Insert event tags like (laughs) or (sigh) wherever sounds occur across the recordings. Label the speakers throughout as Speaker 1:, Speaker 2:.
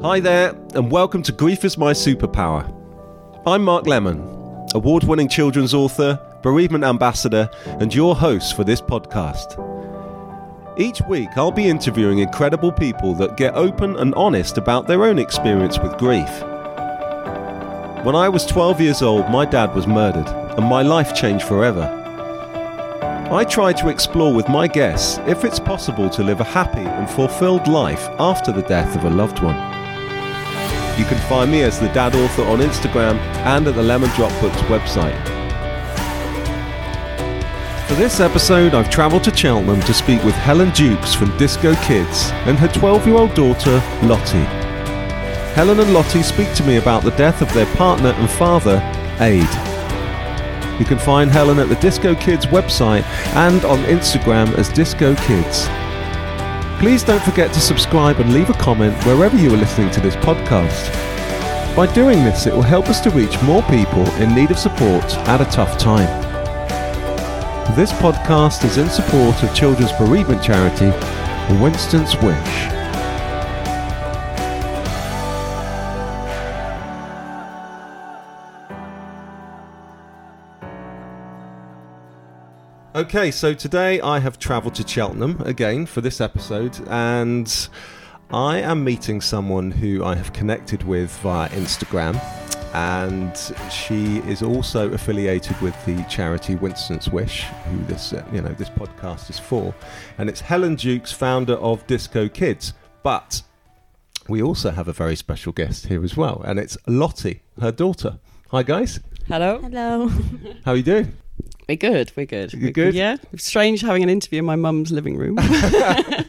Speaker 1: Hi there, and welcome to Grief is My Superpower. I'm Mark Lemon, award winning children's author, bereavement ambassador, and your host for this podcast. Each week, I'll be interviewing incredible people that get open and honest about their own experience with grief. When I was 12 years old, my dad was murdered, and my life changed forever. I try to explore with my guests if it's possible to live a happy and fulfilled life after the death of a loved one. You can find me as the Dad Author on Instagram and at the Lemon Drop Books website. For this episode, I've travelled to Cheltenham to speak with Helen Dukes from Disco Kids and her 12 year old daughter, Lottie. Helen and Lottie speak to me about the death of their partner and father, Aid. You can find Helen at the Disco Kids website and on Instagram as Disco Kids. Please don't forget to subscribe and leave a comment wherever you are listening to this podcast. By doing this, it will help us to reach more people in need of support at a tough time. This podcast is in support of children's bereavement charity, Winston's Wish. Okay, so today I have travelled to Cheltenham again for this episode, and I am meeting someone who I have connected with via Instagram, and she is also affiliated with the charity Winston's Wish, who this uh, you know this podcast is for, and it's Helen Dukes, founder of Disco Kids, but we also have a very special guest here as well, and it's Lottie, her daughter. Hi guys,
Speaker 2: Hello.
Speaker 3: Hello.
Speaker 1: how are you doing?
Speaker 2: We're good. We're good.
Speaker 1: You're
Speaker 2: We're
Speaker 1: good?
Speaker 2: Yeah. Strange having an interview in my mum's living room. (laughs) (laughs)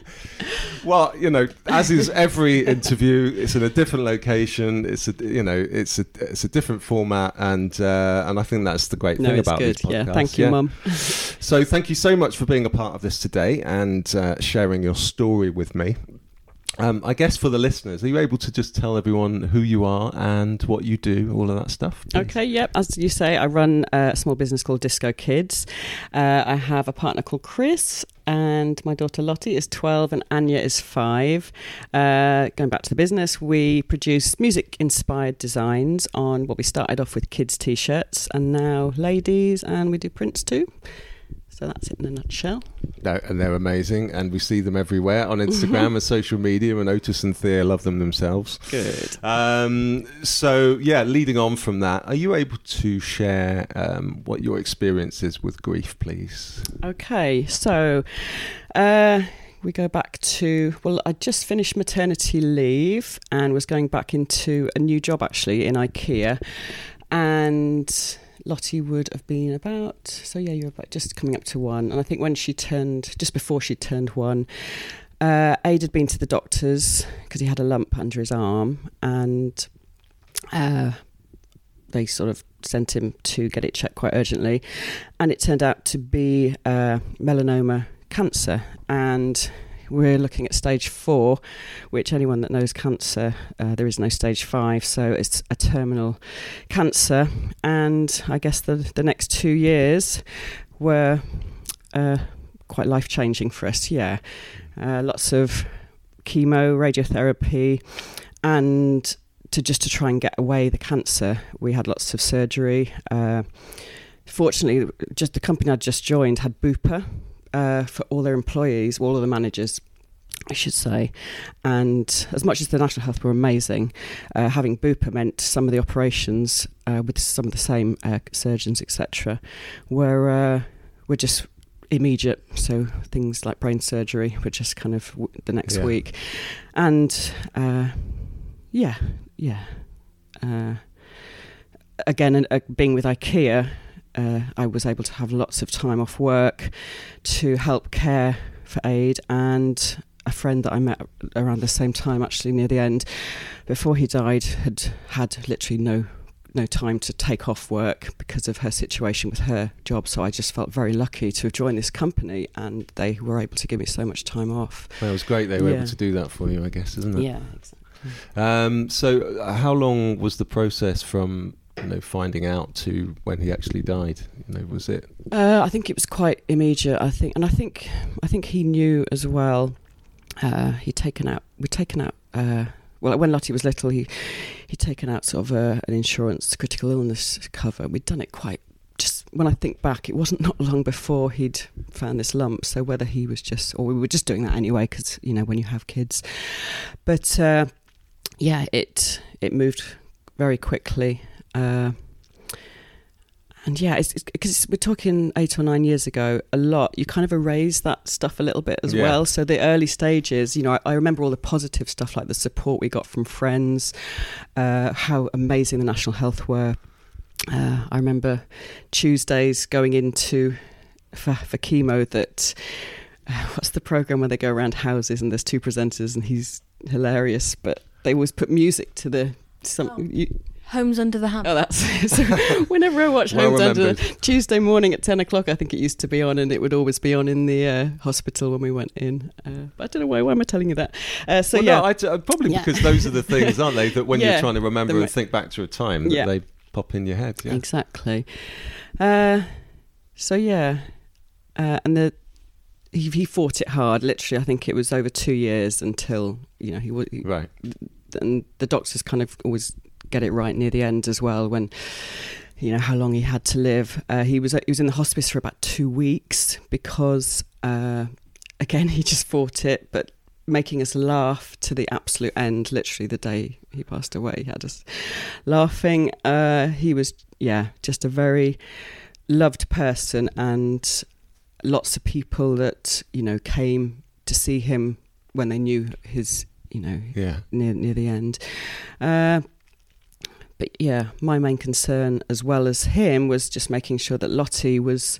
Speaker 1: Well, you know, as is every interview, it's in a different location. It's a, you know, it's a, it's a different format, and uh, and I think that's the great
Speaker 2: no,
Speaker 1: thing about
Speaker 2: good.
Speaker 1: these podcasts.
Speaker 2: Yeah. Thank you, mum.
Speaker 1: So, thank you so much for being a part of this today and uh, sharing your story with me. Um, I guess for the listeners, are you able to just tell everyone who you are and what you do, all of that stuff? please?
Speaker 2: Okay. Yep. As you say, I run a small business called Disco Kids. Uh, I have a partner called Chris. And my daughter Lottie is 12 and Anya is 5. Uh, going back to the business, we produce music inspired designs on what we started off with kids' t shirts and now ladies, and we do prints too. So that's it in a nutshell.
Speaker 1: No, and they're amazing, and we see them everywhere on Instagram (laughs) and social media. And Otis and Thea love them themselves.
Speaker 2: Good.
Speaker 1: Um, so yeah, leading on from that, are you able to share um, what your experience is with grief, please?
Speaker 2: Okay, so uh, we go back to well, I just finished maternity leave and was going back into a new job actually in IKEA, and Lottie would have been about. So yeah, you're about just coming up to one, and I think when she turned just before she turned one. Uh, Aid had been to the doctors because he had a lump under his arm, and uh, they sort of sent him to get it checked quite urgently, and it turned out to be uh, melanoma cancer, and we're looking at stage four, which anyone that knows cancer, uh, there is no stage five, so it's a terminal cancer, and I guess the the next two years were uh, quite life changing for us. Yeah, uh, lots of chemo, radiotherapy, and to just to try and get away the cancer, we had lots of surgery. Uh, fortunately, just the company I'd just joined had Bupa uh, for all their employees, all of the managers. I should say, and as much as the National Health were amazing, uh, having Bupa meant some of the operations uh, with some of the same uh, surgeons, etc., were uh, were just immediate. So things like brain surgery were just kind of w- the next
Speaker 1: Yeah.
Speaker 2: week, and uh, yeah, yeah. Uh, again, uh, being with IKEA, uh, I was able to have lots of time off work to help care for Aid and a friend that I met around the same time, actually near the end, before he died, had had literally no no time to take off work because of her situation with her job. So I just felt very lucky to have joined this company, and they were able to give me so much time off.
Speaker 1: That was great. They were
Speaker 2: Yeah.
Speaker 1: able to do that for you, I guess, isn't it?
Speaker 2: Yeah, exactly.
Speaker 1: Um, so, uh, how long was the process from you know finding out to when he actually died? You know, was it?
Speaker 2: Uh, I think it was quite immediate. I think, and I think, I think he knew as well. Uh, he'd taken out, we'd taken out uh, well, when Lottie was little, he he'd taken out sort of a, an insurance critical illness cover. We'd done it quite. Just when I think back, it wasn't (laughs) not long before he'd found this lump. So whether he was just, or we were just doing that anyway, because you know when you have kids, but uh, yeah, it it moved very quickly. Uh, and yeah, it's because we're talking eight or nine years ago. A lot you kind of erase that stuff a little bit as
Speaker 1: Yeah.
Speaker 2: well. So the early stages, you know, I, I remember all the positive stuff like the support we got from friends, uh, how amazing the National Health were. Uh, I remember Tuesdays going into for, for chemo that uh, what's the program where they go around houses and there's two presenters and he's hilarious, but they always put music to the some.
Speaker 3: Oh.
Speaker 2: You,
Speaker 3: Homes under the hammer.
Speaker 2: Oh, that's so. (laughs) Whenever I watch
Speaker 1: Well
Speaker 2: Homes Under
Speaker 1: remembered.
Speaker 2: Tuesday morning at ten o'clock, I think it used to be on, and it would always be on in the uh, hospital when we went in. Uh, but I don't know why. Why am I telling you that? Uh, so
Speaker 1: well,
Speaker 2: yeah,
Speaker 1: no, I d- uh, probably
Speaker 2: Yeah.
Speaker 1: because those are the (laughs) things, aren't they? That when
Speaker 2: Yeah.
Speaker 1: you're trying to remember
Speaker 2: The
Speaker 1: and think back to a time, that
Speaker 2: Yeah.
Speaker 1: they pop in your head. Yeah.
Speaker 2: exactly. Uh, so yeah, uh, and the he, he fought it hard. Literally, I think it was over two years until you know he was.
Speaker 1: Right.
Speaker 2: and the doctors kind of always get it right near the end as well when you know how long he had to live uh, he was he was in the hospice for about two weeks because uh, again he just fought it but making us laugh to the absolute end literally the day he passed away he had us laughing uh, he was yeah just a very loved person and lots of people that you know came to see him when they knew his you know
Speaker 1: Yeah.
Speaker 2: near near the end. But yeah, my main concern, as well as him, was just making sure that Lottie was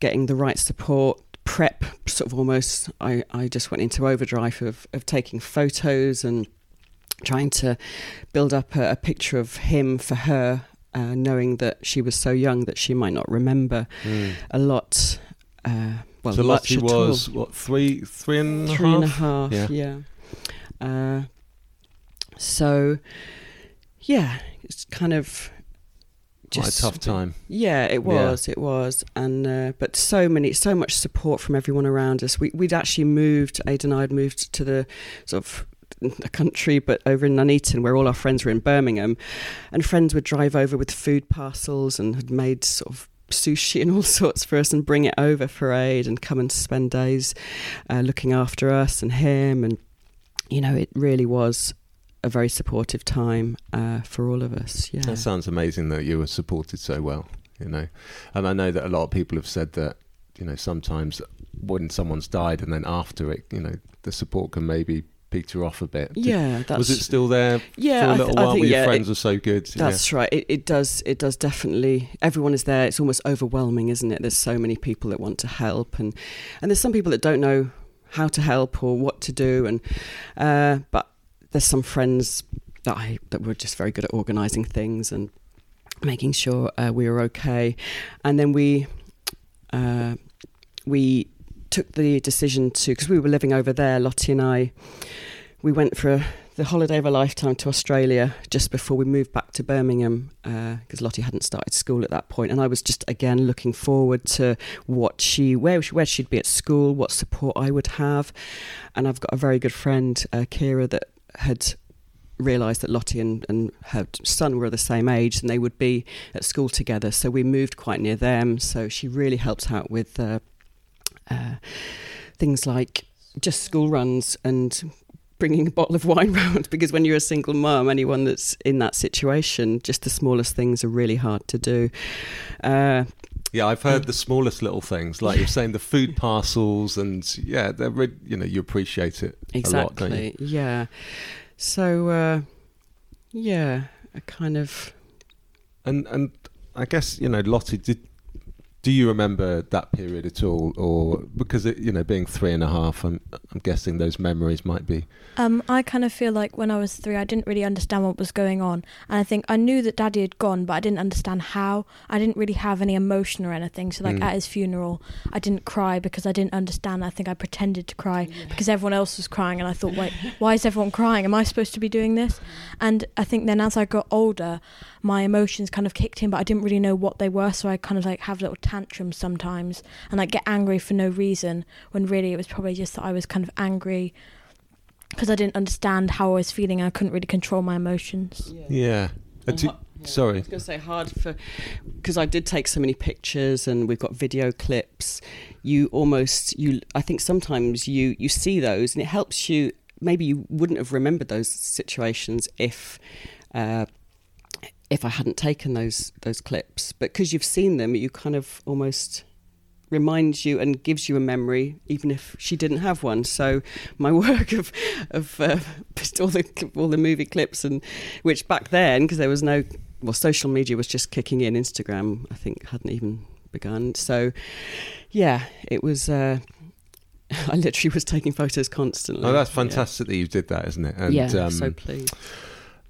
Speaker 2: getting the right support. Prep, sort of almost. I, I just went into overdrive of, of taking photos and trying to build up a, a picture of him for her, uh, knowing that she was so young that she might not remember
Speaker 1: Mm.
Speaker 2: a lot. Uh, well,
Speaker 1: so Lottie was what three, three and a half.
Speaker 2: Three and a half,
Speaker 1: Yeah.
Speaker 2: yeah. Uh, so, yeah, it's kind of
Speaker 1: Quite a
Speaker 2: just
Speaker 1: tough time.
Speaker 2: Yeah, it was, it was, and uh, but so many, so much support from everyone around us. We we'd actually moved. Ada and I had moved to the sort of the country, but over in Nuneaton, where all our friends were in Birmingham, and friends would drive over with food parcels and had made sort of sushi and (laughs) all sorts for us and bring it over for Aid and come and spend days uh, looking after us and him and you know it really was a very supportive time uh, for all of us yeah
Speaker 1: That sounds amazing that you were supported so well. You know, and I know that a lot of people have said that. You know, sometimes when someone's died and then after it, you know, the support can maybe peter off a bit.
Speaker 2: Yeah that's
Speaker 1: was it still there
Speaker 2: yeah
Speaker 1: for a
Speaker 2: I th-
Speaker 1: little
Speaker 2: I
Speaker 1: while?
Speaker 2: think,
Speaker 1: your
Speaker 2: yeah, it-
Speaker 1: friends were so good?
Speaker 2: That's right. It, it does. It does definitely. Everyone is there. It's almost overwhelming, isn't it? There's so many people that want to help, and and there's some people that don't know how to help or what to do, and uh, but there's some friends that I that were just very good at organising things and making sure uh, we were okay, and then we uh, we took the decision to because we were living over there. Lottie and I, we went for a the holiday of a lifetime to Australia just before we moved back to Birmingham because Lottie hadn't started school at that point, and I was just again looking forward to what she where she, where she'd be at school, what support I would have, and I've got a very good friend, uh, Kira, that had realised that Lottie and, and her son were the same age and they would be at school together, so we moved quite near them. So she really helps out with uh, uh, things like just school runs and bringing a bottle of (laughs) wine round because when you're a single mum, anyone that's in that situation, just the smallest things are really hard to do. Uh,
Speaker 1: Yeah, I've heard the smallest little things, like you're saying the food (laughs) parcels, and yeah, they're re- you know you appreciate it a lot, don't you?
Speaker 2: exactly. Yeah. So, uh, yeah, a kind of.
Speaker 1: And and I guess you know, Lottie, did do you remember that period at all, or because it, you know, being three and a half, I'm I'm guessing those memories might be.
Speaker 3: Um, I kind of feel like when I was three, I didn't really understand what was going on, and I think I knew that Daddy had gone, but I didn't understand how. I didn't really have any emotion or anything. So, like
Speaker 1: Mm.
Speaker 3: at his funeral, I didn't cry because I didn't understand. I think I pretended to cry because everyone else was crying, and I thought, wait, why is everyone crying? Am I supposed to be doing this? And I think then as I got older, my emotions kind of kicked in, but I didn't really know what they were. So I kind of like have little tantrums sometimes, and like get angry for no reason when really it was probably just that I was kind of angry because I didn't understand how I was feeling. I couldn't really control my emotions.
Speaker 1: Yeah. Uh,
Speaker 2: And
Speaker 1: do-
Speaker 2: yeah,
Speaker 1: sorry.
Speaker 2: I was going to say hard for because I did take so many pictures and we've got video clips. You almost you I think sometimes you you see those and it helps you. Maybe you wouldn't have remembered those situations if. Uh, if I hadn't taken those those clips, but because you've seen them, you kind of almost reminds you and gives you a memory, even if she didn't have one. So my (laughs) work of of uh, (laughs) all the all the movie clips and which back then because there was no well social media was just kicking in. Instagram I think hadn't even begun. So yeah, it was. Uh, (laughs) I literally was taking photos constantly.
Speaker 1: Oh, that's
Speaker 2: Yeah.
Speaker 1: fantastic that you did that, isn't it? And,
Speaker 2: yeah,
Speaker 1: um,
Speaker 2: so pleased.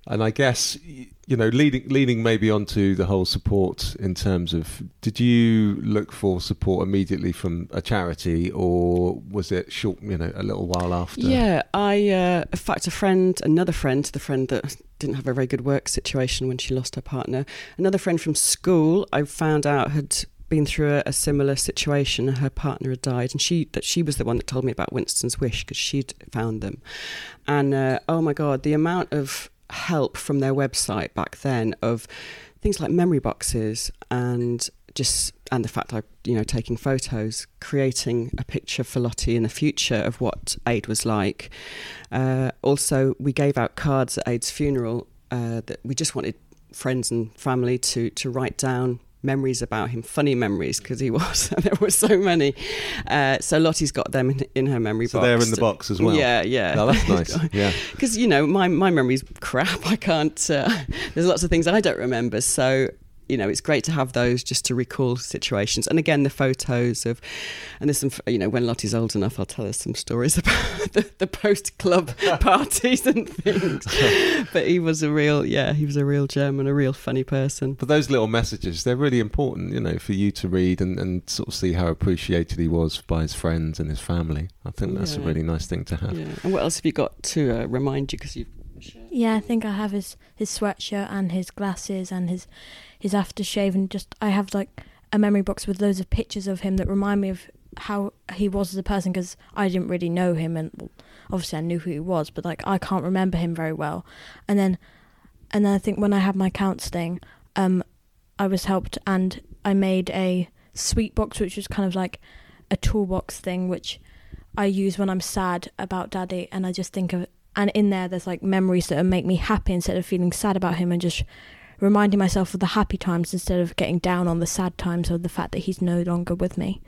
Speaker 1: And I guess you know, leading leading maybe onto the whole support in terms of, did you look for support immediately from a charity, or was it short? You know, a little while after.
Speaker 2: Yeah, I, uh, in fact, a friend, another friend, the friend that didn't have a very good work situation when she lost her partner, another friend from school, I found out had been through a, a similar situation. Her partner had died, and she that she was the one that told me about Winston's Wish because she'd found them. And uh, oh my god, the amount of help from their website back then of things like memory boxes and just and the fact I you know taking photos creating a picture for Lottie in the future of what Aid was like. Uh, also we gave out cards at Aid's funeral uh, that we just wanted friends and family to to write down memories about him funny memories because he (laughs) was there were so many uh, so Lottie's got them in, in her memory
Speaker 1: So
Speaker 2: box
Speaker 1: they're in the box as well.
Speaker 2: yeah yeah
Speaker 1: Oh, that's (laughs) nice. Yeah. (laughs)
Speaker 2: because you know my my memory's crap. I can't. Uh, there's lots of things I don't remember. So you know it's great to have those just to recall situations. And again, the photos of and there's some you know when Lottie's old enough, I'll tell us some stories (laughs) about the, the post club (laughs) parties and things. (laughs) but he was a real yeah, he was a real German, a real funny person.
Speaker 1: But those little messages, they're really important, you know, for you to read and, and sort of see how appreciated he was by his friends and his family. I think that's a really nice thing to have.
Speaker 2: Yeah. And what else have you got to uh, remind you? Because you
Speaker 3: Yeah, I think I have his his sweatshirt and his glasses and his his aftershave and just I have like a memory box with loads of pictures of him that remind me of how he was as a person because I didn't really know him and well, obviously I knew who he was but like I can't remember him very well. And then and then I think when I had my counselling um I was helped and I made a sweet box which was kind of like a toolbox thing which I use when I'm sad about daddy and I just think of and in there there's like memories that make me happy instead of feeling sad about him and just reminding myself of the happy times instead of getting down on the sad times or the fact that he's no longer with me.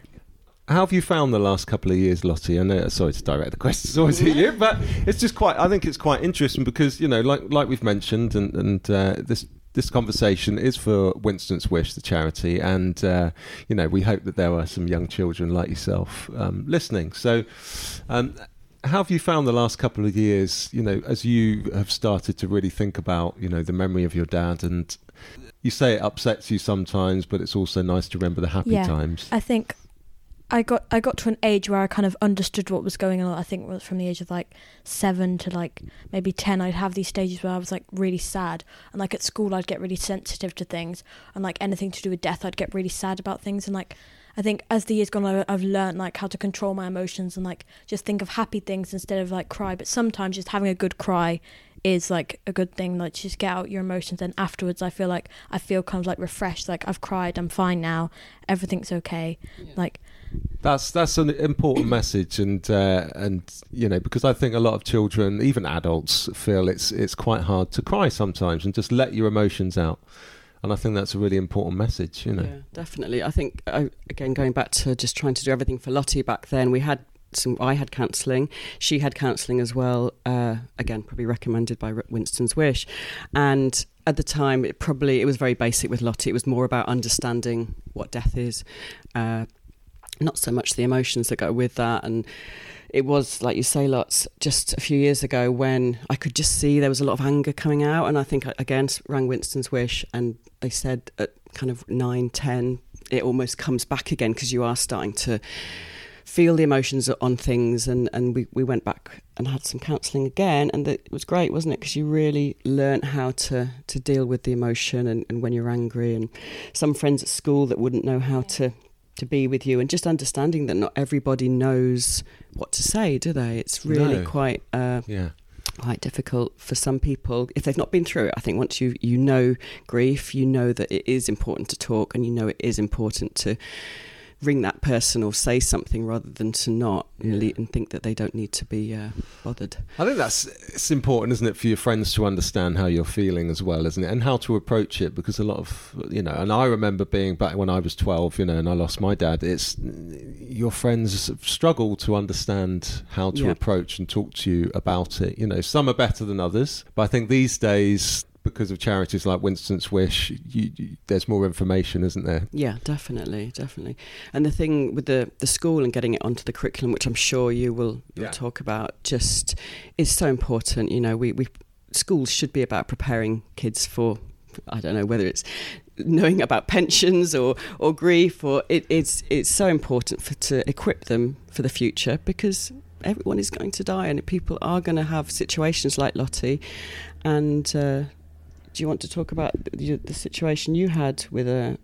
Speaker 1: How have you found the last couple of years, Lottie? I know, sorry to direct the questions (laughs) always at you, but it's just quite. I think it's quite interesting because you know, like like we've mentioned, and and uh, this this conversation is for Winston's Wish, the charity, and uh, you know, we hope that there are some young children like yourself um, listening. So, um, how have you found the last couple of years? You know, as you have started to really think about, you know, the memory of your dad, and you say it upsets you sometimes, but it's also nice to remember the happy
Speaker 3: Yeah.
Speaker 1: times.
Speaker 3: I think I got I got to an age where I kind of understood what was going on. I think from the age of like seven to like maybe ten. I'd have these stages where I was like really sad, and like at school I'd get really sensitive to things, and like anything to do with death I'd get really sad about things, and like I think as the years gone on I've learned like how to control my emotions and like just think of happy things instead of like cry. But sometimes just having a good cry is like a good thing. Like just get out your emotions and afterwards i feel like i feel kind of like refreshed. Like i've cried i'm fine now everything's okay. Like
Speaker 1: That's that's an important (coughs) message, and uh, and you know because I think a lot of children, even adults, feel it's it's quite hard to cry sometimes and just let your emotions out, and I think that's a really important message. You know,
Speaker 2: Yeah, definitely. I think I, again going back to just trying to do everything for Lottie back then. We had some. I had counselling. She had counselling as well. Uh, again, probably recommended by Winston's Wish, and at the time, it probably it was very basic with Lottie. It was more about understanding what death is. Uh, not so much the emotions that go with that and it was like you say lots just a few years ago when i could just see there was a lot of anger coming out. And i think I again rang winston's wish and they said at kind of 9 10 it almost comes back again because you are starting to feel the emotions on things. And, and we, we went back and had some counselling again. And it was great wasn't it? Because you really learnt how to, to deal with the emotion and, and when you're angry. And some friends at school that wouldn't know how to to be with you, and just understanding that not everybody knows what to say, do they? It's really
Speaker 1: No.
Speaker 2: quite. Uh,
Speaker 1: Yeah.
Speaker 2: quite difficult for some people if they've not been through it. I think once you you know grief, you know that it is important to talk, and you know it is important to ring that person or say something rather than to not and, le- and think that they don't need to be uh, bothered.
Speaker 1: I think that's it's important, isn't it, for your friends to understand how you're feeling as well, isn't it, and how to approach it? Because a lot of you know, and I remember being back when I was twelve, you know, and I lost my dad. It's your friends struggle to understand how to
Speaker 2: Yeah.
Speaker 1: approach and talk to you about it. You know, some are better than others, but I think these days. Because of charities like Winston's Wish, you, you, there's more information, isn't there?
Speaker 2: Yeah, definitely, definitely. And the thing with the, the school and getting it onto the curriculum, which I'm sure you will you'll
Speaker 1: Yeah.
Speaker 2: talk about, just is so important. You know, we, we schools should be about preparing kids for I don't know whether it's knowing about pensions or, or grief or it, it's it's so important for to equip them for the future because everyone is going to die and people are going to have situations like Lottie and uh, do you want to talk about the, the situation you had with a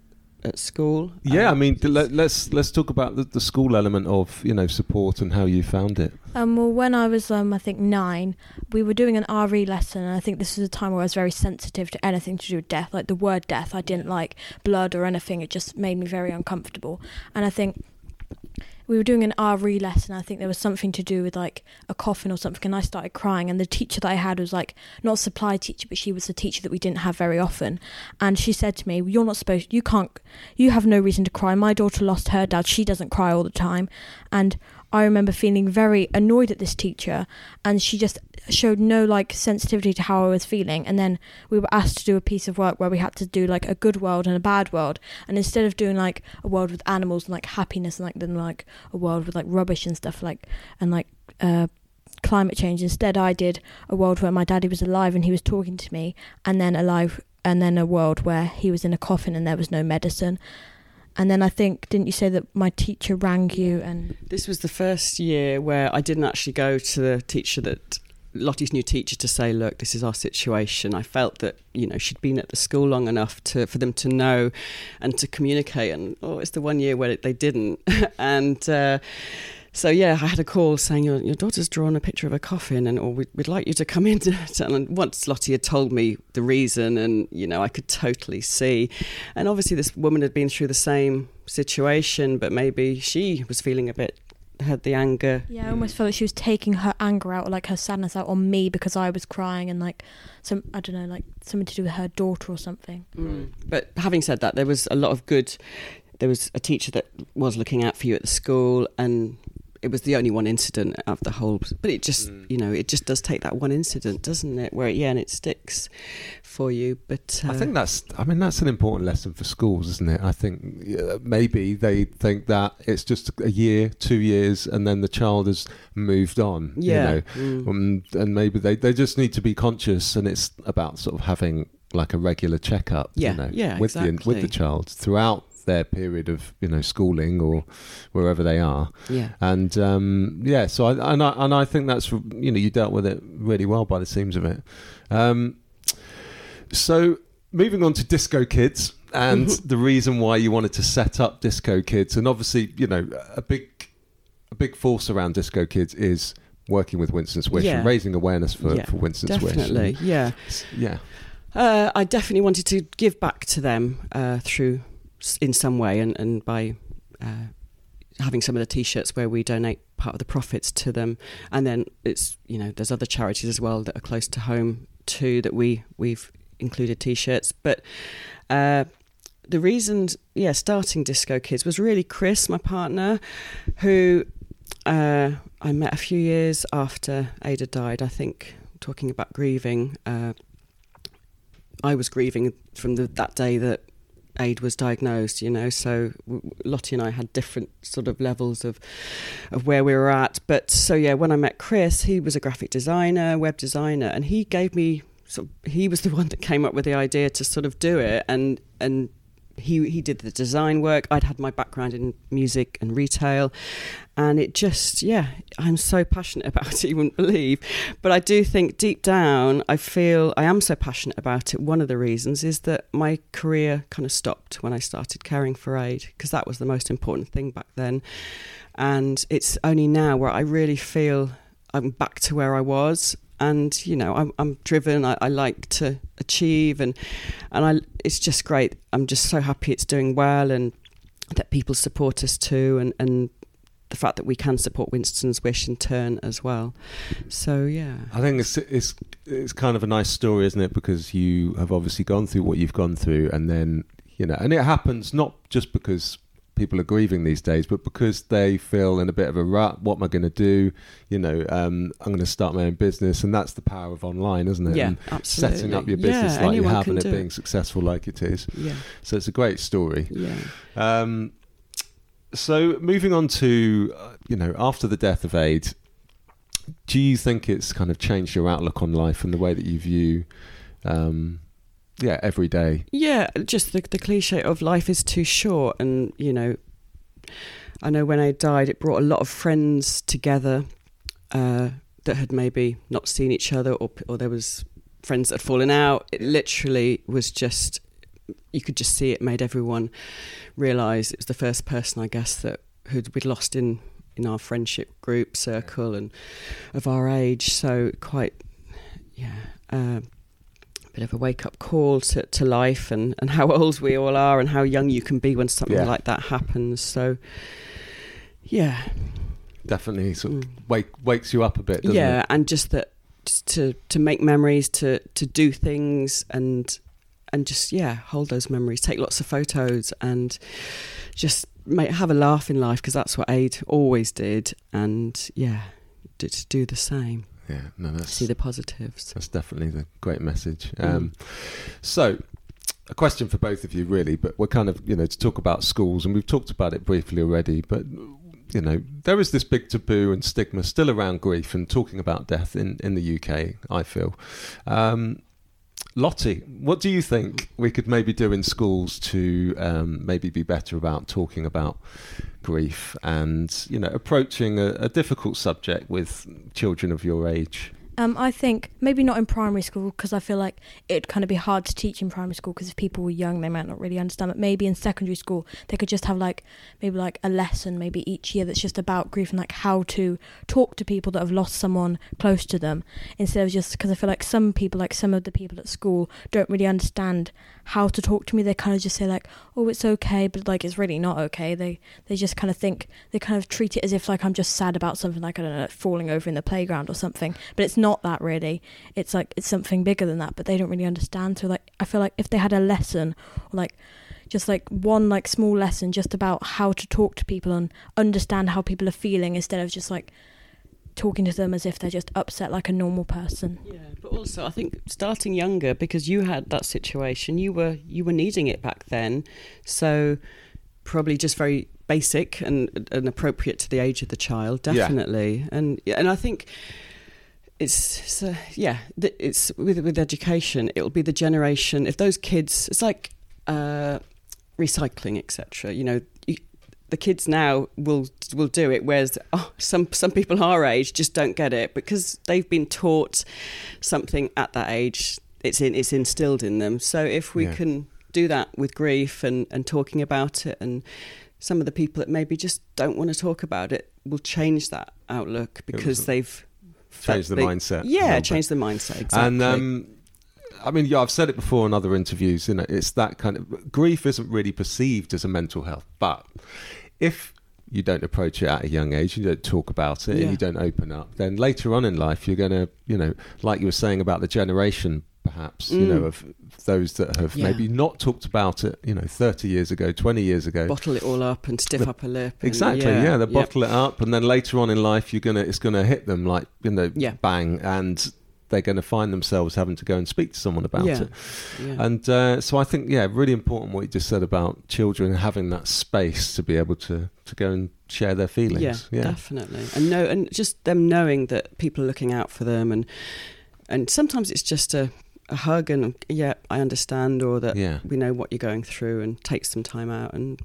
Speaker 2: at school
Speaker 1: Yeah, I
Speaker 2: Um,
Speaker 1: mean, let, let's let's talk about the, the school element of you know support and how you found it.
Speaker 3: Um, well, when I was, um, I think nine, we were doing an RE lesson, and I think this was a time where I was very sensitive to anything to do with death, like the word death. I didn't like blood or anything; it just made me very uncomfortable. And I think we were doing an RE lesson. I think there was something to do with like a coffin or something, and I started crying. And the teacher that I had was like not a supply teacher, but she was a teacher that we didn't have very often. And she said to me, "You're not supposed. You can't. You have no reason to cry. My daughter lost her dad. She doesn't cry all the time." And I remember feeling very annoyed at this teacher, and she just showed no like sensitivity to how I was feeling. And then we were asked to do a piece of work where we had to do like a good world and a bad world. And instead of doing like a world with animals and like happiness and like then like a world with like rubbish and stuff like and like uh climate change instead I did a world where my daddy was alive and he was talking to me and then alive and then a world where he was in a coffin and there was no medicine and then I think didn't you say that my teacher rang you and
Speaker 2: This was the first year where I didn't actually go to the teacher that Lottie's new teacher to say, look, this is our situation. I felt that you know she'd been at the school long enough to for them to know and to communicate. And oh, it's the one year where they didn't. (laughs) and uh, so yeah, I had a call saying your your daughter's drawn a picture of a coffin, and or we'd, we'd like you to come in. To, (laughs) and once Lottie had told me the reason, and you know I could totally see. And obviously this woman had been through the same situation, but maybe she was feeling a bit had the anger.
Speaker 3: yeah I almost felt like she was taking her anger out or like her sadness out on me because I was crying and like some I don't know like something to do with her daughter or something
Speaker 2: Mm. But having said that, there was a lot of good. There was a teacher that was looking out for you at the school, and it was the only one incident of the whole. But it just,
Speaker 1: Mm.
Speaker 2: you know, it just does take that one incident, doesn't it? Where yeah, and it sticks for you. But uh,
Speaker 1: I think that's. I mean, that's an important lesson for schools, isn't it? I think maybe they think that it's just a year, two years, and then the child has moved on.
Speaker 2: yeah,
Speaker 1: You
Speaker 2: mm.
Speaker 1: know, um, and maybe they they just need to be conscious, and it's about sort of having like a regular checkup.
Speaker 2: Yeah,
Speaker 1: You know,
Speaker 2: yeah,
Speaker 1: with the with the child throughout their period of you know schooling or wherever they are
Speaker 2: yeah.
Speaker 1: and um, yeah, so I and I and I think that's you know you dealt with it really well by the seams of it. Um, so moving on to Disco Kids and the reason why you wanted to set up Disco Kids, and obviously you know a big a big force around Disco Kids is working with Winston's Wish
Speaker 2: Yeah.
Speaker 1: and raising awareness for,
Speaker 2: Yeah,
Speaker 1: for Winston's Wish.
Speaker 2: Definitely, yeah.
Speaker 1: yeah.
Speaker 2: Uh, I definitely wanted to give back to them uh, through in some way, and and by uh, having some of the T-shirts where we donate part of the profits to them, and then it's you know there's other charities as well that are close to home too that we we've included T-shirts, but. Uh, the reason, yeah, starting Disco Kids was really Chris, my partner, who uh, I met a few years after Ada died. I think talking about grieving, uh, I was grieving from the, that day that Aid was diagnosed, you know. So Lottie and I had different sort of levels of of where we were at. But so yeah, when I met Chris, he was a graphic designer, web designer, and he gave me of, he was the (laughs) one that came up with the idea to sort of do it and and he he did the design work. I'd had my background in music and retail, and it just yeah, I'm so passionate (laughs) about it. You wouldn't believe, but I do think deep down I feel I am so passionate about it. One of the reasons is that my career kind of stopped when I started caring for Aid because that was the most important thing back then, and it's only now where I really feel I'm back to where I was and you know I'm, I'm driven. I, I, like to achieve and and I it's just great. I'm just so happy it's doing well and that people support us too and and the fact that we can support Winston's Wish in turn as well. So yeah.
Speaker 1: I think it's it's it's kind of a nice story isn't it? Because you have obviously gone through what you've gone through and then you know and it happens not just because people are grieving these days, but because they feel in a bit of a rut, what am I going to do? You know, um, I'm going to start my own business, and that's the power of online, isn't it?
Speaker 2: Yeah,
Speaker 1: and
Speaker 2: absolutely.
Speaker 1: Setting up your business yeah, like you have and it being
Speaker 2: it.
Speaker 1: successful like it is.
Speaker 2: Yeah.
Speaker 1: So it's a great story.
Speaker 2: Yeah.
Speaker 1: Um, so moving on to, uh, you know, after the death of Aid, do you think it's kind of changed your outlook on life and the way that you view? Um, yeah, every day.
Speaker 2: Yeah, just the, the cliche of life is too short. And, you know, I know when I died, it brought a lot of friends together uh, that had maybe not seen each other or, or there was friends that had fallen out. It literally was just, you could just see it made everyone realise it was the first person, I guess, that who'd, we'd lost in, in our friendship group circle and of our age. So quite, yeah. Uh, bit of a wake up call to, to life and, and how (laughs) old we all are and how young you can be when something yeah. like that happens. So, yeah.
Speaker 1: Definitely sort of mm. wake, wakes you up a bit,
Speaker 2: yeah,
Speaker 1: it?
Speaker 2: and just that just to, to make memories, to, to do things and and just, yeah, hold those memories, take lots of photos and just make, have a laugh in life because that's what Aid always did. And yeah, to do the same
Speaker 1: yeah, no, that's
Speaker 2: see the positives.
Speaker 1: That's definitely the great message. Mm. Um, so, a question for both of you, really, but we're kind of you know to talk about schools, and we've talked about it briefly already, but. You know, there is this big taboo and stigma still around grief and talking about death in, in the UK, I feel. Um, Lottie, what do you think we could maybe do in schools to um, maybe be better about talking about grief and you know approaching a, a difficult subject with children of your age?
Speaker 3: Um, I think maybe not in primary school because I feel like it'd kind of be hard to teach in primary school because if people were young, they might not really understand. But maybe in secondary school, they could just have like maybe like a lesson maybe each year that's just about grief and like how to talk to people that have lost someone close to them instead of just because I feel like some people, like some of the people at school, don't really understand how to talk to me. They kind of just say like, "Oh, it's okay," but like it's really not okay. They they just kind of think they kind of treat it as if like I'm just sad about something like I don't know, falling over in the playground or something. But it's not that really. It's like it's something bigger than that. But they don't really understand. So like I feel like if they had a lesson or like just like one like small lesson just about how to talk to people and understand how people are feeling instead of just like talking to them as if they're just upset like a normal person.
Speaker 2: Yeah, but also I think starting younger because you had that situation, you were you were needing it back then, so probably just very basic and and appropriate to the age of the child, definitely. Yeah. And and I think it's, it's uh, yeah, it's with with education, it'll be the generation if those kids. It's like. Uh, recycling etc you know the kids now will will do it whereas oh, some some people our age just don't get it because they've been taught something at that age. It's in it's instilled in them. So if we yeah. can do that with grief and and talking about it and some of the people that maybe just don't want to talk about it will change that outlook because they've
Speaker 1: changed the
Speaker 2: they,
Speaker 1: mindset
Speaker 2: yeah change the mindset exactly.
Speaker 1: and um I mean, yeah, I've said it before in other interviews. You know, it's that kind of grief isn't really perceived as a mental health, but if you don't approach it at a young age, you don't talk about it, yeah. and you don't open up, then later on in life, you're going to, you know, like you were saying about the generation, perhaps, mm. you know, mm. of those that have yeah. maybe not talked about it, you know, 30 years ago, 20 years ago.
Speaker 2: Bottle it all up and stiff
Speaker 1: the,
Speaker 2: up a lip.
Speaker 1: exactly, yeah. yeah they bottle it up, and then later on in life, you're gonna, it's gonna hit them like, you know, yeah. bang, and they're going to find themselves having to go and speak to someone about
Speaker 2: yeah.
Speaker 1: it. Yeah. And uh, so I think, yeah, really important what you just said about children having that space to be able to, to go and share their feelings.
Speaker 2: Yeah, yeah, definitely. And know, and just them knowing that people are looking out for them, and and sometimes it's just a a hug and yeah, I understand, or that
Speaker 1: Yeah.
Speaker 2: we know what you're going through, and take some time out. And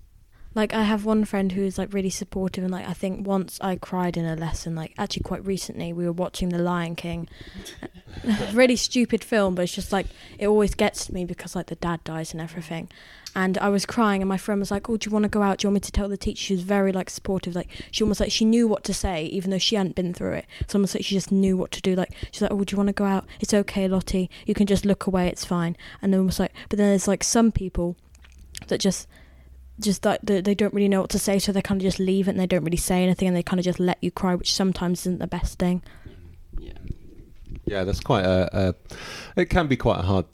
Speaker 3: Like I have one friend who is like really supportive and like I think once I cried in a lesson like actually quite recently we were watching The Lion King. (laughs) really stupid film but it's just like it always gets to me because like the dad dies and everything. And I was crying and my friend was like, "Oh, do you want to go out? Do you want me to tell the teacher?" She was very like supportive like she almost like she knew what to say even though she hadn't been through it. It's almost like she just knew what to do like she's like, "Oh, do you want to go out? It's okay, Lottie. You can just look away. It's fine." And then almost like but then there's like some people that just just that they, they don't really know what to say, so they kind of just leave it and they don't really say anything and they kind of just let you cry, which sometimes isn't the best thing.
Speaker 2: yeah,
Speaker 1: Yeah, that's quite a, a. It can be quite a hard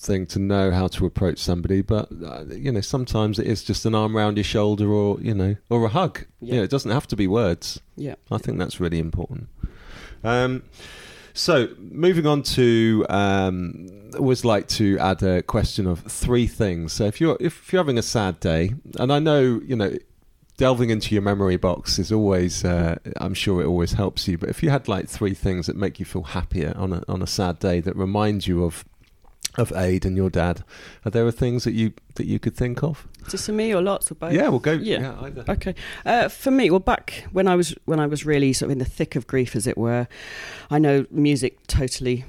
Speaker 1: thing to know how to approach somebody, but uh, you know, sometimes it is just an arm around your shoulder, or you know, or a hug.
Speaker 2: Yeah.
Speaker 1: You know, it doesn't have to be words.
Speaker 2: yeah.
Speaker 1: I think that's really important. Um, so moving on to, um, I always like to add a question of three things. So if you're if you're having a sad day, and I know you know. Delving into your memory box is always, uh, I'm sure it always helps you. But if you had like three things that make you feel happier on a on a sad day that remind you of of Aid and your dad, are there things that you that you could think of?
Speaker 2: Just for me or lots or both.
Speaker 1: Yeah, we'll go.
Speaker 2: Yeah.
Speaker 1: Yeah, either.
Speaker 2: Okay. Uh, for me, well, back when I was when I was really sort of in the thick of grief, as it were, I know music totally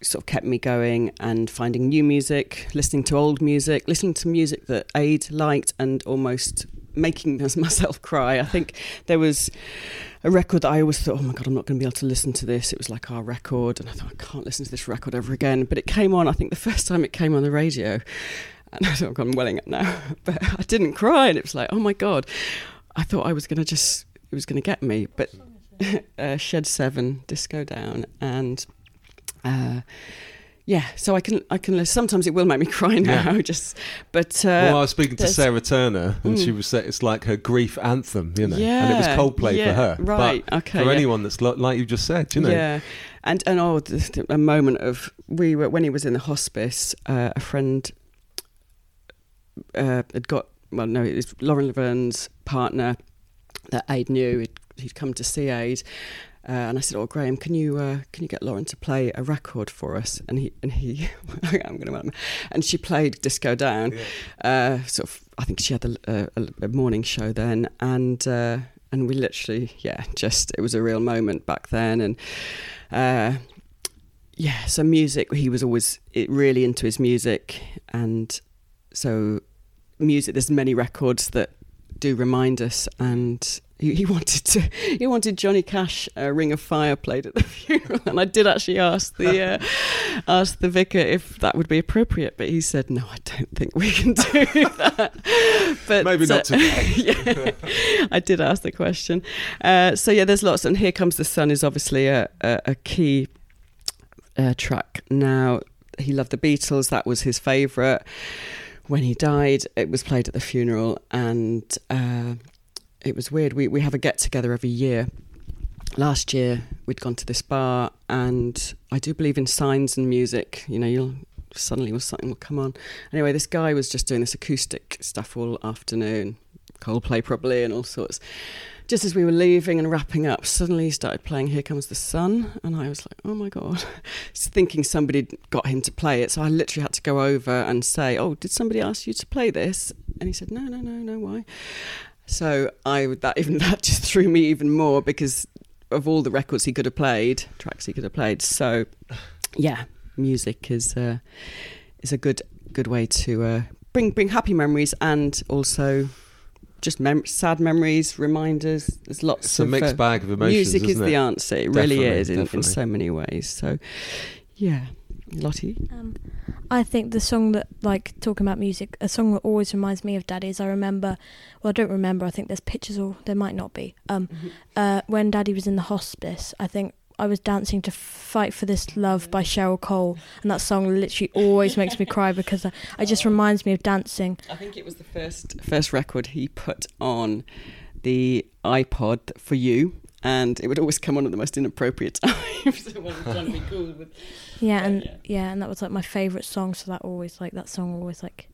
Speaker 2: sort of kept me going and finding new music, listening to old music, listening to music that Aid liked, and almost making (laughs) myself cry. I think there was a record that I always thought, oh my god, I'm not going to be able to listen to this. It was like our record, and I thought I can't listen to this record ever again. But it came on. I think the first time it came on the radio, (laughs) and I thought I'm welling up now, (laughs) but I didn't cry, and it was like, oh my god, I thought I was going to just, it was going to get me, but uh, Shed Seven, Disco Down, and. Uh, yeah, so I can I can sometimes it will make me (laughs) cry now, just but uh,
Speaker 1: well, I was speaking to Sarah Turner, and she
Speaker 2: Mm.
Speaker 1: was saying it's like her grief anthem, you know,
Speaker 2: yeah,
Speaker 1: and it was Coldplay
Speaker 2: yeah,
Speaker 1: for her.
Speaker 2: right?
Speaker 1: But
Speaker 2: okay,
Speaker 1: for
Speaker 2: yeah.
Speaker 1: anyone that's lo- like you just said, you know,
Speaker 2: Yeah, and and oh, a moment of we were when he was in the hospice. Uh, a friend uh, had got well, no, it was Lauren Laverne's partner that Aid knew. He'd, he'd come to see Aid. Uh, and I said, "Oh, Graham, can you uh, can you get Lauren to play a record for us?" And he and he, I'm going to, and she played Disco Down. Uh, sort of, I think she had a, a, a morning show then, and uh, and we literally, yeah, just it was a real moment back then, and uh, yeah, so music. He was always it, really into his music, and so music. There's many records that do remind us, and he, wanted to. He wanted Johnny Cash, uh, "Ring of Fire" played at the funeral, and I did actually ask the uh, (laughs) ask the vicar if that would be appropriate, but he said, "No, I don't think we can do (laughs) that." But
Speaker 1: Maybe not
Speaker 2: uh,
Speaker 1: today. (laughs)
Speaker 2: yeah, I did ask the question. Uh, so yeah, there's lots, and "Here Comes the Sun" is obviously a a, a key uh, track. Now he loved the Beatles; that was his favourite. When he died, it was played at the funeral, and uh, it was weird. We we have a get together every year. Last year, we'd gone to this bar, and I do believe in signs and music. You know, you'll suddenly something will come on. Anyway, this guy was just doing this acoustic stuff all afternoon, Coldplay probably, and all sorts. Just as we were leaving and wrapping up, suddenly he started playing "Here Comes the Sun," and I was like, "Oh my god!" (laughs) Thinking somebody got him to play it, so I literally had to go over and say, "Oh, did somebody ask you to play this?" And he said, "No, no, no, no. Why?" So I that (laughs) even that just threw me even more because of all the records he could have played, tracks he could have played. So yeah, music is uh, is a good good way to uh, bring bring happy memories and also just mem- sad memories, reminders. There's lots
Speaker 1: It's a
Speaker 2: of
Speaker 1: mixed
Speaker 2: uh,
Speaker 1: bag of emotions.
Speaker 2: music is
Speaker 1: isn't
Speaker 2: the answer. It really is in, in so many ways. So yeah, Lottie.
Speaker 3: Um, I think the song that, like, talking about music, a song that always reminds me of Daddy is I remember, well, I don't remember, I think there's pictures or there might not be. Um, uh, when Daddy was in the hospice, I think I was dancing to Fight for This Love by Cheryl Cole, and that song literally always makes me cry because I, it just reminds me of dancing.
Speaker 2: I think it was the first first record he put on the iPod for you, and it would always come on at the most inappropriate (laughs) times. so when I was trying to be cool with
Speaker 3: Yeah, and
Speaker 2: Yeah.
Speaker 3: yeah, and that was like my favourite song, so that always, like, that song always, like,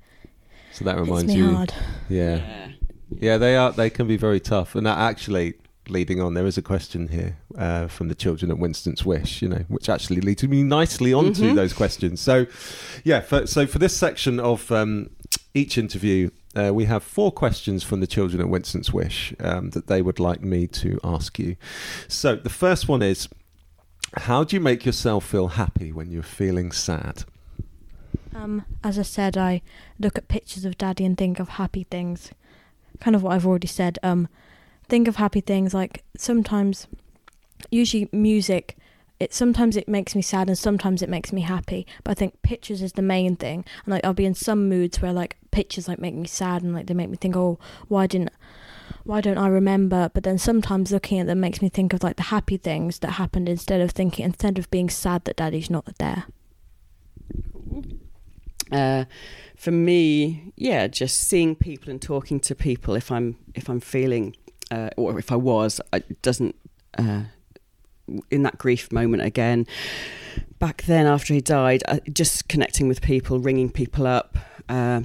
Speaker 1: So that
Speaker 3: hits
Speaker 1: reminds
Speaker 3: me
Speaker 1: you.
Speaker 3: hard.
Speaker 1: Yeah. Yeah, they are. They can be very tough, and that actually, leading on, there is a question here uh, from the children at Winston's Wish, you know, which actually leads me nicely onto
Speaker 2: Mhm.
Speaker 1: those questions. So, yeah, for, so for this section of um, each interview, uh, we have four questions from the children at Winston's Wish um, that they would like me to ask you. So, the first one is How do you make yourself feel happy when you're feeling sad?
Speaker 3: Um, as I said, I look at pictures of Daddy and think of happy things. Kind of what I've already said. Um, think of happy things like sometimes, usually music. It sometimes it makes me sad and sometimes it makes me happy. But I think pictures is the main thing. And like I'll be in some moods where like pictures like make me sad and like they make me think, oh, why didn't, why don't I remember? But then sometimes looking at them makes me think of like the happy things that happened instead of thinking instead of being sad that Daddy's not there.
Speaker 2: Uh, for me, yeah, just seeing people and talking to people. If I'm if I'm feeling, uh, or if I was, it doesn't. Uh, in that grief moment again, back then after he died, uh, just connecting with people, ringing people up. Uh,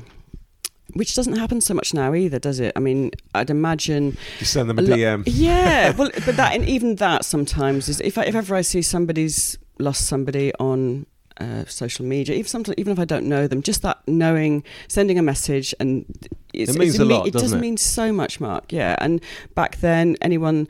Speaker 2: which doesn't happen so much now either, does it? I mean, I'd imagine
Speaker 1: You send them a
Speaker 2: a lo-
Speaker 1: DM.
Speaker 2: yeah, (laughs) well, but that and even that sometimes is if I, if ever I see somebody's lost somebody on uh, social media, even sometimes even if I don't know them, just that knowing, sending a message, and it's,
Speaker 1: It means a lot,
Speaker 2: It
Speaker 1: doesn't
Speaker 2: does
Speaker 1: it?
Speaker 2: mean so much, Mark. Yeah, and back then, anyone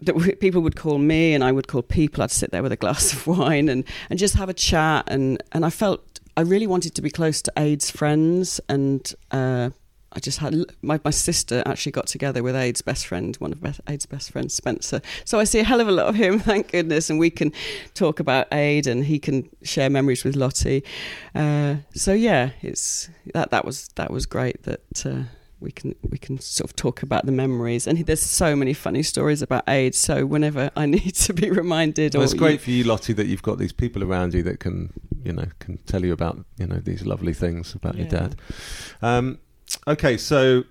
Speaker 2: that w- people would call me and I would call people. I'd sit there with a glass of (laughs) wine and and just have a chat, and and I felt I really wanted to be close to Aid's friends and. Uh, I just had my, my sister actually got together with Aid's best friend, one of Aid's best friends, Spencer. So I see a hell of a lot of him, (laughs) thank goodness, and we can talk about Aid, and he can share memories with Lottie. Uh, so yeah, it's that that was that was great that uh, we can we can sort of talk about the memories, and there's so many funny stories about Aid. So whenever I (laughs) need to be reminded,
Speaker 1: Well,
Speaker 2: or
Speaker 1: it's great for you, Lottie, that you've got these people around you that can, you know, can tell you about, you know, these lovely things about your dad. Um, okay, so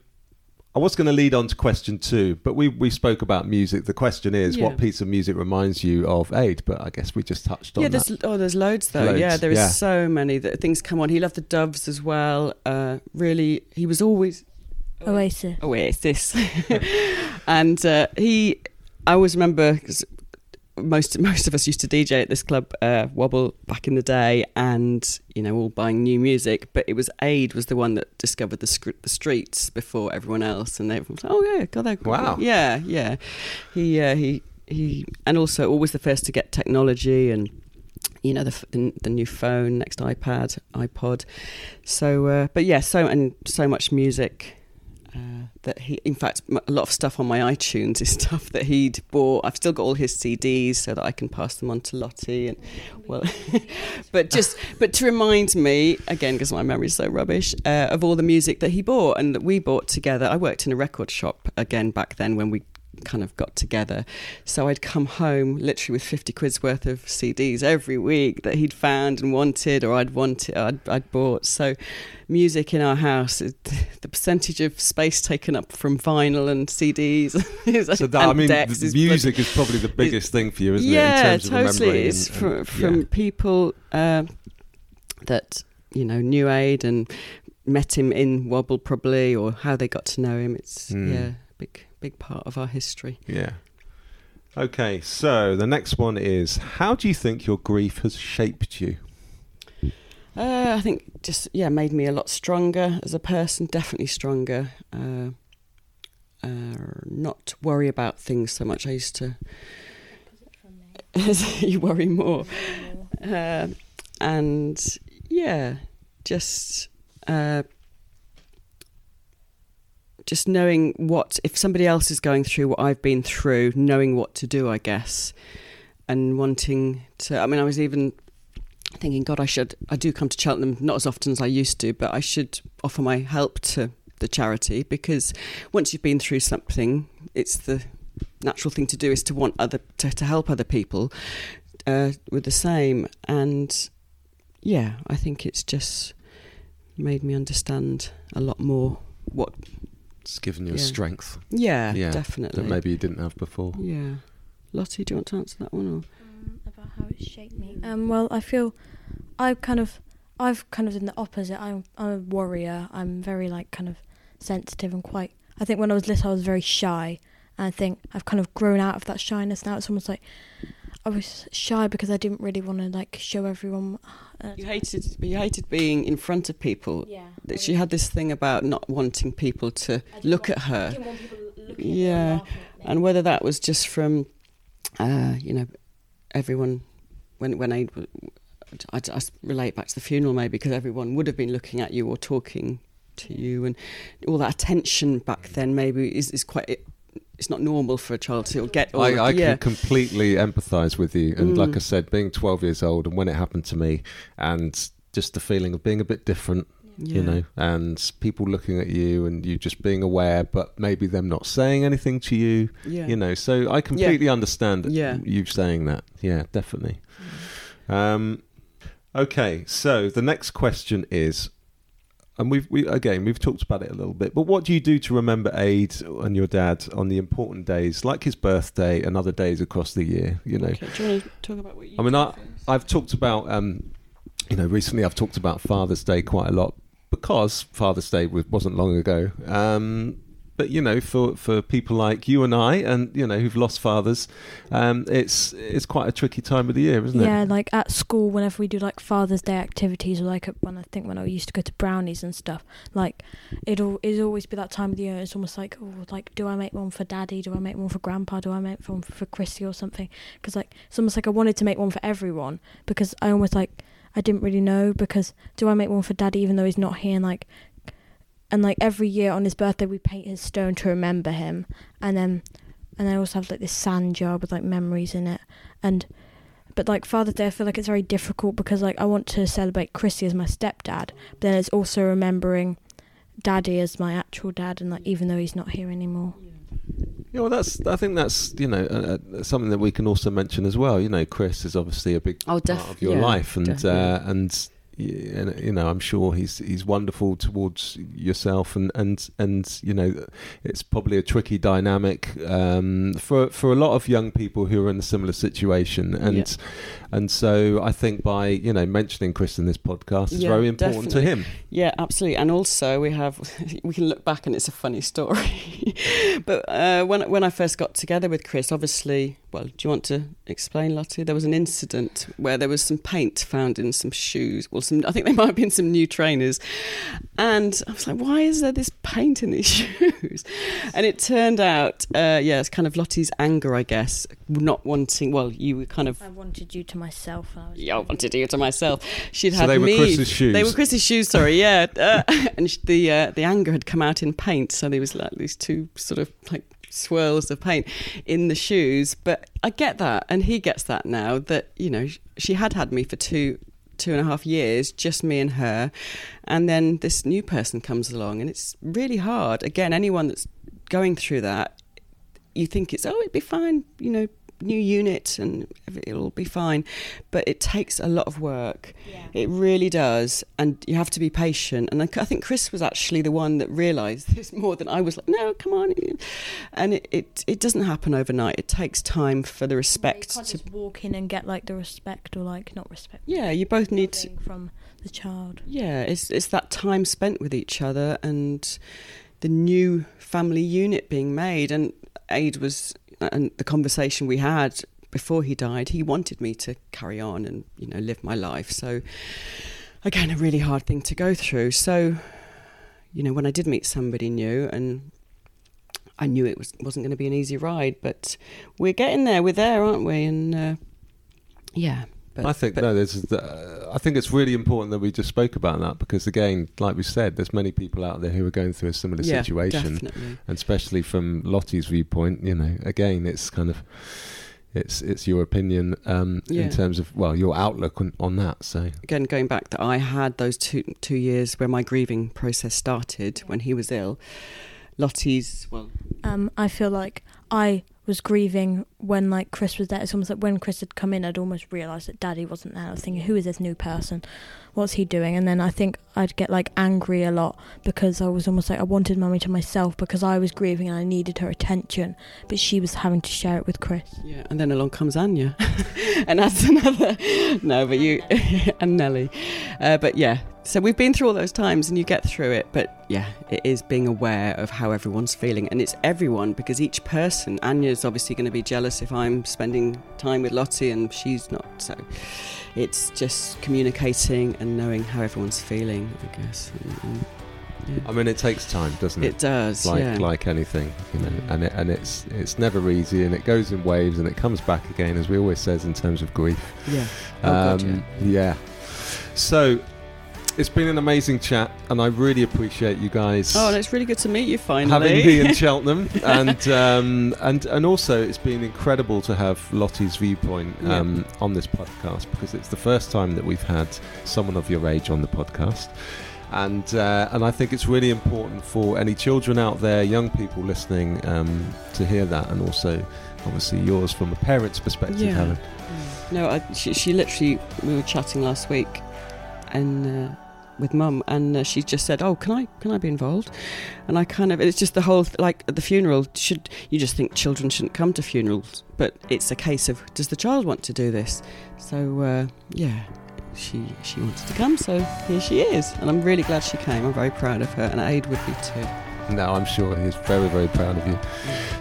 Speaker 1: I was going to lead on to question two, but we we spoke about music. The question is,
Speaker 2: Yeah.
Speaker 1: what piece of music reminds you of Aid? But I guess we just touched on
Speaker 2: yeah,
Speaker 1: that.
Speaker 2: there's oh, there's loads though.
Speaker 1: Loads,
Speaker 2: yeah, there is
Speaker 1: yeah.
Speaker 2: so many that things come on. He loved the Doves as well. Uh, really, he was always
Speaker 3: Oasis.
Speaker 2: Oasis, (laughs) and uh, he. I always remember 'cause most (laughs) most of us used to DJ at this club, uh, Wobble, back in the day, and you know, all buying new music. But it was Aid was the one that discovered the sc- the streets before everyone else, and they was like, "Oh yeah, God, that
Speaker 1: Wow.
Speaker 2: yeah, yeah." He uh, he he, and also always the first to get technology and you know the, the the new phone, next iPad, iPod. So, uh, but yeah, so and so much music that he. In fact, a lot of stuff on my iTunes is (laughs) stuff that he'd bought. I've still got all his CDs so that I can pass them on to Lottie. And well, (laughs) but just but to remind me again because my memory's so rubbish uh, of all the music that he bought and that we bought together. I worked in a record shop again back then when we kind of got together. So I'd come home literally with 50 quid's worth of CDs every week that he'd found and wanted or I'd wanted, I'd, I'd bought. So music in our house, (laughs) the percentage of space taken up from vinyl and CDs (laughs) is,
Speaker 1: so that,
Speaker 2: and
Speaker 1: I mean, the
Speaker 2: is
Speaker 1: music is probably the biggest thing for you, isn't it? In
Speaker 2: yeah,
Speaker 1: terms of
Speaker 2: totally. It's
Speaker 1: and-
Speaker 2: from,
Speaker 1: and-
Speaker 2: from
Speaker 1: yeah.
Speaker 2: people uh, that you know knew Aid and met him in Wobble probably, or how they got to know him. It's
Speaker 1: Mm.
Speaker 2: yeah, big big part of our history.
Speaker 1: Yeah. Okay, so the next one is how do you think your grief has shaped you?
Speaker 2: Uh, I think just yeah, made me a lot stronger as a person. Definitely stronger. Uh, uh, not worry about things so much. I used to. (laughs) you worry more, uh, and yeah, just uh, just knowing what if somebody else is going through what I've been through, knowing what to do, I guess, and wanting to. I mean, I was even thinking, God, I should. I do come to Cheltenham not as often as I used to, but I should offer my help to the charity because once you've been through something, it's the natural thing to do is to want other to, to help other people uh, with the same. And yeah, I think it's just made me understand a lot more what.
Speaker 1: It's given you a strength
Speaker 2: Yeah,
Speaker 1: Yeah,
Speaker 2: definitely.
Speaker 1: that maybe you didn't have before.
Speaker 2: Yeah, Lottie, do you want to answer that one? Or?
Speaker 3: Um, about how it shaped me. Um, well, I feel I've kind of, I've kind of done the opposite. I'm, I'm a warrior. I'm very like kind of sensitive and quite. I think when I was little, I was very shy, And I think I've kind of grown out of that shyness now. It's almost like I was shy because I didn't really want to like show everyone. Uh,
Speaker 2: You hated, you hated being in front of people.
Speaker 3: yeah.
Speaker 2: That She had this thing about not wanting people to look at her, Yeah, and whether that was just from, uh, you know, everyone when when I, I, I relate back to the funeral maybe because everyone would have been looking at you or talking to you, and all that attention back then maybe is is quite. It, it's not normal for a child to get. All,
Speaker 1: I, I
Speaker 2: yeah.
Speaker 1: can completely empathise with you. And like
Speaker 2: Mm.
Speaker 1: I said, being 12 years old and when it happened to me, and just the feeling of being a bit different, you know, and people looking at you and you just being aware, but maybe them not saying anything to you,
Speaker 2: Yeah.
Speaker 1: you know. So I completely understand
Speaker 2: Yeah.
Speaker 1: you saying that. Yeah, definitely. Um, okay, so the next question is. And we've we again we've talked about it a little bit, but what do you do to remember Aid and your dad on the important days like his birthday and other days across the year? You know,
Speaker 2: Okay, do you want to talk about what you?
Speaker 1: I mean, I-? I've talked about, um, you know, recently I've talked about Father's Day quite a lot because Father's Day was, wasn't long ago. Um, but you know, for, for people like you and I, and you know, who've lost fathers, um, it's it's quite a tricky time of the year, isn't
Speaker 3: yeah,
Speaker 1: it?
Speaker 3: Yeah, like at school, whenever we do like Father's Day activities, or like when I think when I used to go to brownies and stuff, like it'll it'll always be that time of the year. It's almost like oh, like do I make one for Daddy? Do I make one for Grandpa? Do I make one for Chrissy or something? Because like it's almost like I wanted to make one for everyone because I almost like I didn't really know because do I make one for Daddy even though he's not here? And like and like every year on his birthday we paint his stone to remember him, and then and I also have like this sand jar with like memories in it and but like Father's Day, I feel like it's very difficult because like I want to celebrate Chrissy as my stepdad, but then it's also remembering Daddy as my actual dad, and like even though he's not here anymore.
Speaker 1: Yeah, well, that's I think that's you know uh, uh, something that we can also mention as well. You know, Chris is obviously a big
Speaker 2: Oh,
Speaker 1: part of your
Speaker 2: yeah,
Speaker 1: life, and uh, and y- and, you know, I'm sure he's he's wonderful towards yourself, and and and you know, it's probably a tricky dynamic um, for for a lot of young people who are in a similar situation, and
Speaker 2: Yeah.
Speaker 1: and so I think by you know mentioning Chris in this podcast is
Speaker 2: Yeah,
Speaker 1: very important to him.
Speaker 2: Yeah, absolutely. And also, we have (laughs) we can look back and it's a funny story. (laughs) but uh, when when I first got together with Chris, obviously, well, do you want to explain, Lottie? There was an incident where there was some paint found in some shoes. Well, some I think they (laughs) might have been some new trainers, and I was like, why is there this paint in these (laughs) shoes? And it turned out, uh, yeah, it's kind of Lottie's anger, I guess, not wanting. Well, you were kind of.
Speaker 3: I wanted you to myself. I was
Speaker 2: Yeah, I wanted you to myself. She'd
Speaker 1: So
Speaker 2: had
Speaker 1: they were
Speaker 2: me.
Speaker 1: Chris's shoes.
Speaker 2: They were Chris's shoes. Sorry, yeah. Uh, (laughs) and the uh, the anger had come out in paint, so there was like these two sort of like swirls of paint in the shoes. But I get that, and he gets that now. That you know, she had had me for two two and a half years, just me and her, and then this new person comes along, and it's really hard. Again, anyone that's going through that, you think it's oh, it'd be fine, you know. New unit and it'll be fine, but it takes a lot of work. It really does, and you have to be patient. And I I think Chris was actually the one that realised (laughs) this more than I was. Like, no, come on, and it, it it doesn't happen overnight. It takes time for the respect
Speaker 3: can't
Speaker 2: to.
Speaker 3: just walk in and get like the respect or like not respect.
Speaker 2: Yeah, you both need to.
Speaker 3: from the child.
Speaker 2: Yeah, it's it's that time spent with each other and the new family unit being made. And Aid was, and the conversation we had before he died, he wanted me to carry on and you know live my life. So again, a really hard thing to go through. So you know, when I did meet somebody new and. I knew it was wasn't going to be an easy ride, but we're getting there. We're there, aren't we? And uh, yeah, but,
Speaker 1: I think
Speaker 2: but-
Speaker 1: no. There's. Uh, I think it's really important that we just spoke about that because again, like we said, there's many people out there who are going through a similar
Speaker 2: yeah,
Speaker 1: situation,
Speaker 2: definitely.
Speaker 1: and especially from Lottie's viewpoint. You know, again, it's kind of. It's it's your opinion um,
Speaker 2: Yeah.
Speaker 1: in terms of well your outlook on, on that. So
Speaker 2: again going back that I had those two two years where my grieving process started when he was ill. Lottie's well,
Speaker 3: Um, I feel like I was grieving when like Chris was there. It's almost like when Chris had come in, I'd almost realised that Daddy wasn't there. I was thinking, who is this new person? What's he doing? And then I think I'd get like angry a lot because I was almost like I wanted Mummy to myself because I was grieving and I needed her attention, but she was having to share it with Chris.
Speaker 2: Yeah, and then along comes Anya, (laughs) and that's another. (laughs) No, but you (laughs) and Nelly, uh, but yeah. So we've been through all those times, and you get through it. But yeah, it is being aware of how everyone's feeling, and it's everyone because each person. Anya's obviously going to be jealous if I'm spending time with Lottie and she's not. So it's just communicating and knowing how everyone's feeling, I guess. And, and, yeah.
Speaker 1: I mean, it takes time, doesn't it?
Speaker 2: It does,
Speaker 1: like
Speaker 2: yeah.
Speaker 1: like anything, you know, and it, and it's it's never easy, and it goes in waves, and it comes back again, as we always says in terms of grief.
Speaker 2: yeah. Oh, God,
Speaker 1: Um, yeah. So it's been an amazing chat, and I really appreciate you guys.
Speaker 2: Oh, and it's really good to meet you finally.
Speaker 1: having me in (laughs) Cheltenham, (laughs) and um, and and also it's been incredible to have Lottie's viewpoint um, on this podcast because it's the first time that we've had someone of your age on the podcast, and uh, and I think it's really important for any children out there, young people listening, um, to hear that, and also obviously yours from a parent's perspective,
Speaker 2: Yeah.
Speaker 1: Helen.
Speaker 2: No, I, she, she literally, we were chatting last week and uh, with mum, and uh, she just said, Oh, can I can I be involved? And I kind of, it's just the whole, like at the funeral, should you just think children shouldn't come to funerals, but it's a case of, does the child want to do this? So, uh, yeah. She she wanted to come, so here she is, and I'm really glad she came. I'm very proud of her, and Aid would be too.
Speaker 1: No, I'm sure he's very, very proud of you.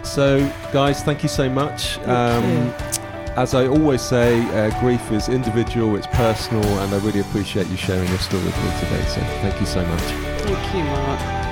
Speaker 1: So, guys, thank you so much. Um,
Speaker 2: Thank
Speaker 1: as I always say, uh, grief is individual, it's personal, and I really appreciate you sharing your story with me today. So, thank you so much.
Speaker 2: Thank you, Mark.